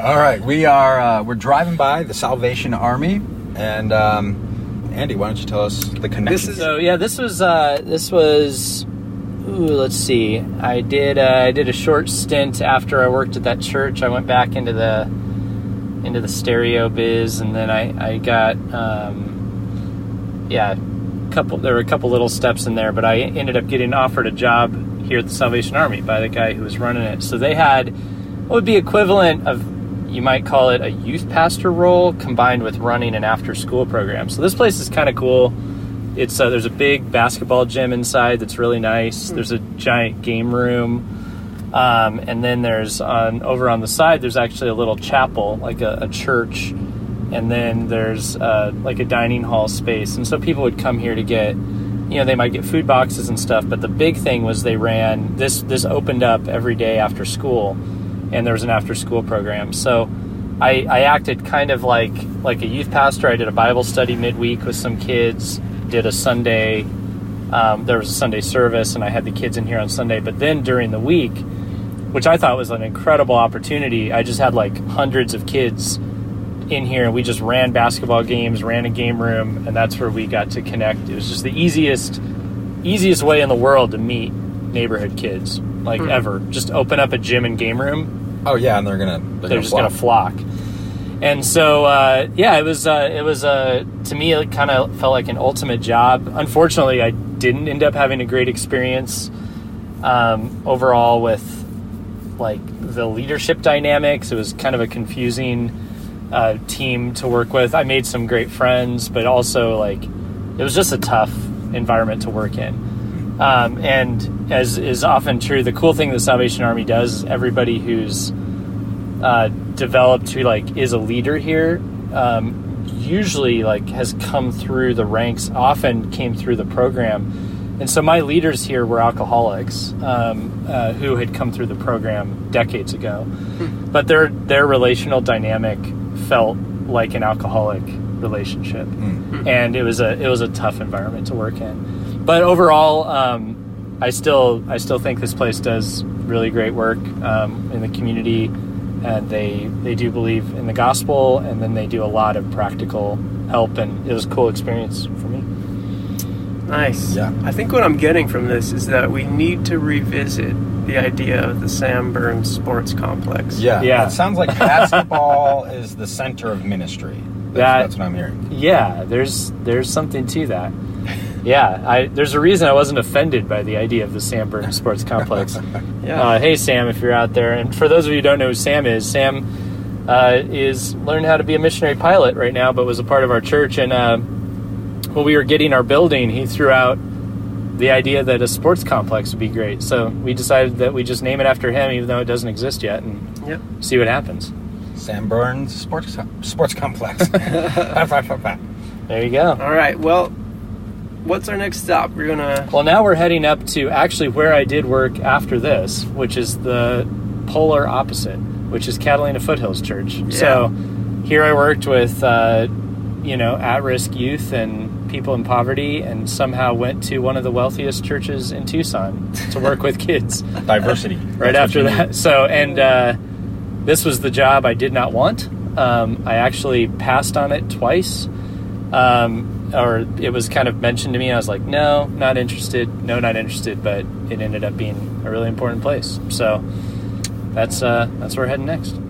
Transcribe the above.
All right, we are uh, we're driving by the Salvation Army, and um, Andy, why don't you tell us the connection? This is- So yeah, this was uh, this was. Ooh, let's see. I did uh, I did a short stint after I worked at that church. I went back into the into the stereo biz, and then I I got um, yeah, couple there were a couple little steps in there, but I ended up getting offered a job here at the Salvation Army by the guy who was running it. So they had what would be equivalent of you might call it a youth pastor role combined with running an after school program. So this place is kind of cool. It's uh, there's a big basketball gym inside that's really nice. There's a giant game room, um, and then there's on over on the side there's actually a little chapel, like a, a church, and then there's uh, like a dining hall space. And so people would come here to get, you know, they might get food boxes and stuff. But the big thing was they ran this. This opened up every day after school, and there was an after school program. So. I, I acted kind of like like a youth pastor. I did a Bible study midweek with some kids. Did a Sunday. Um, there was a Sunday service, and I had the kids in here on Sunday. But then during the week, which I thought was an incredible opportunity, I just had like hundreds of kids in here, and we just ran basketball games, ran a game room, and that's where we got to connect. It was just the easiest easiest way in the world to meet neighborhood kids, like ever. Just open up a gym and game room, oh yeah, and they're gonna they're, they're just gonna flock. And so, uh, yeah, it was uh, it was uh, to me it kind of felt like an ultimate job. Unfortunately, I didn't end up having a great experience um, overall with like the leadership dynamics. It was kind of a confusing uh, team to work with. I made some great friends, but also like it was just a tough environment to work in. Um, and as is often true, the cool thing the Salvation Army does, is everybody who's uh, developed who like is a leader here um, usually like has come through the ranks often came through the program. And so my leaders here were alcoholics um, uh, who had come through the program decades ago. But their their relational dynamic felt like an alcoholic relationship. And it was a it was a tough environment to work in but overall um, I still I still think this place does really great work um, in the community and they they do believe in the gospel and then they do a lot of practical help and it was a cool experience for me Nice. Yeah. I think what I'm getting from this is that we need to revisit the idea of the Sam Burns Sports Complex. Yeah, Yeah. It sounds like basketball is the center of ministry. That's, That- that's what I'm hearing. yeah there's there's something to that yeah I there's a reason I wasn't offended by the idea of the Sam Burns Sports Complex Yeah. uh, hey Sam if you're out there and for those of you who don't know who Sam is Sam uh, is learning how to be a missionary pilot right now but was a part of our church and uh, when we were getting our building he threw out the idea that a sports complex would be great so we decided that we just name it after him even though it doesn't exist yet and Yep. see what happens Sam Burns Sports Sports Complex. there you go All right. Well, what's our next stop? We're gonna. Well, now we're heading up to actually where I did work after this, which is the polar opposite, which is Catalina Foothills Church. So here I worked with, uh, you know, at risk youth and people in poverty, and somehow went to one of the wealthiest churches in Tucson to work with kids Diversity. right That's after that. So, and uh, this was the job I did not want. Um, I actually passed on it twice, um, or it was kind of mentioned to me. I was like, no, not interested. No, not interested. But it ended up being a really important place. So that's uh, that's where we're heading next.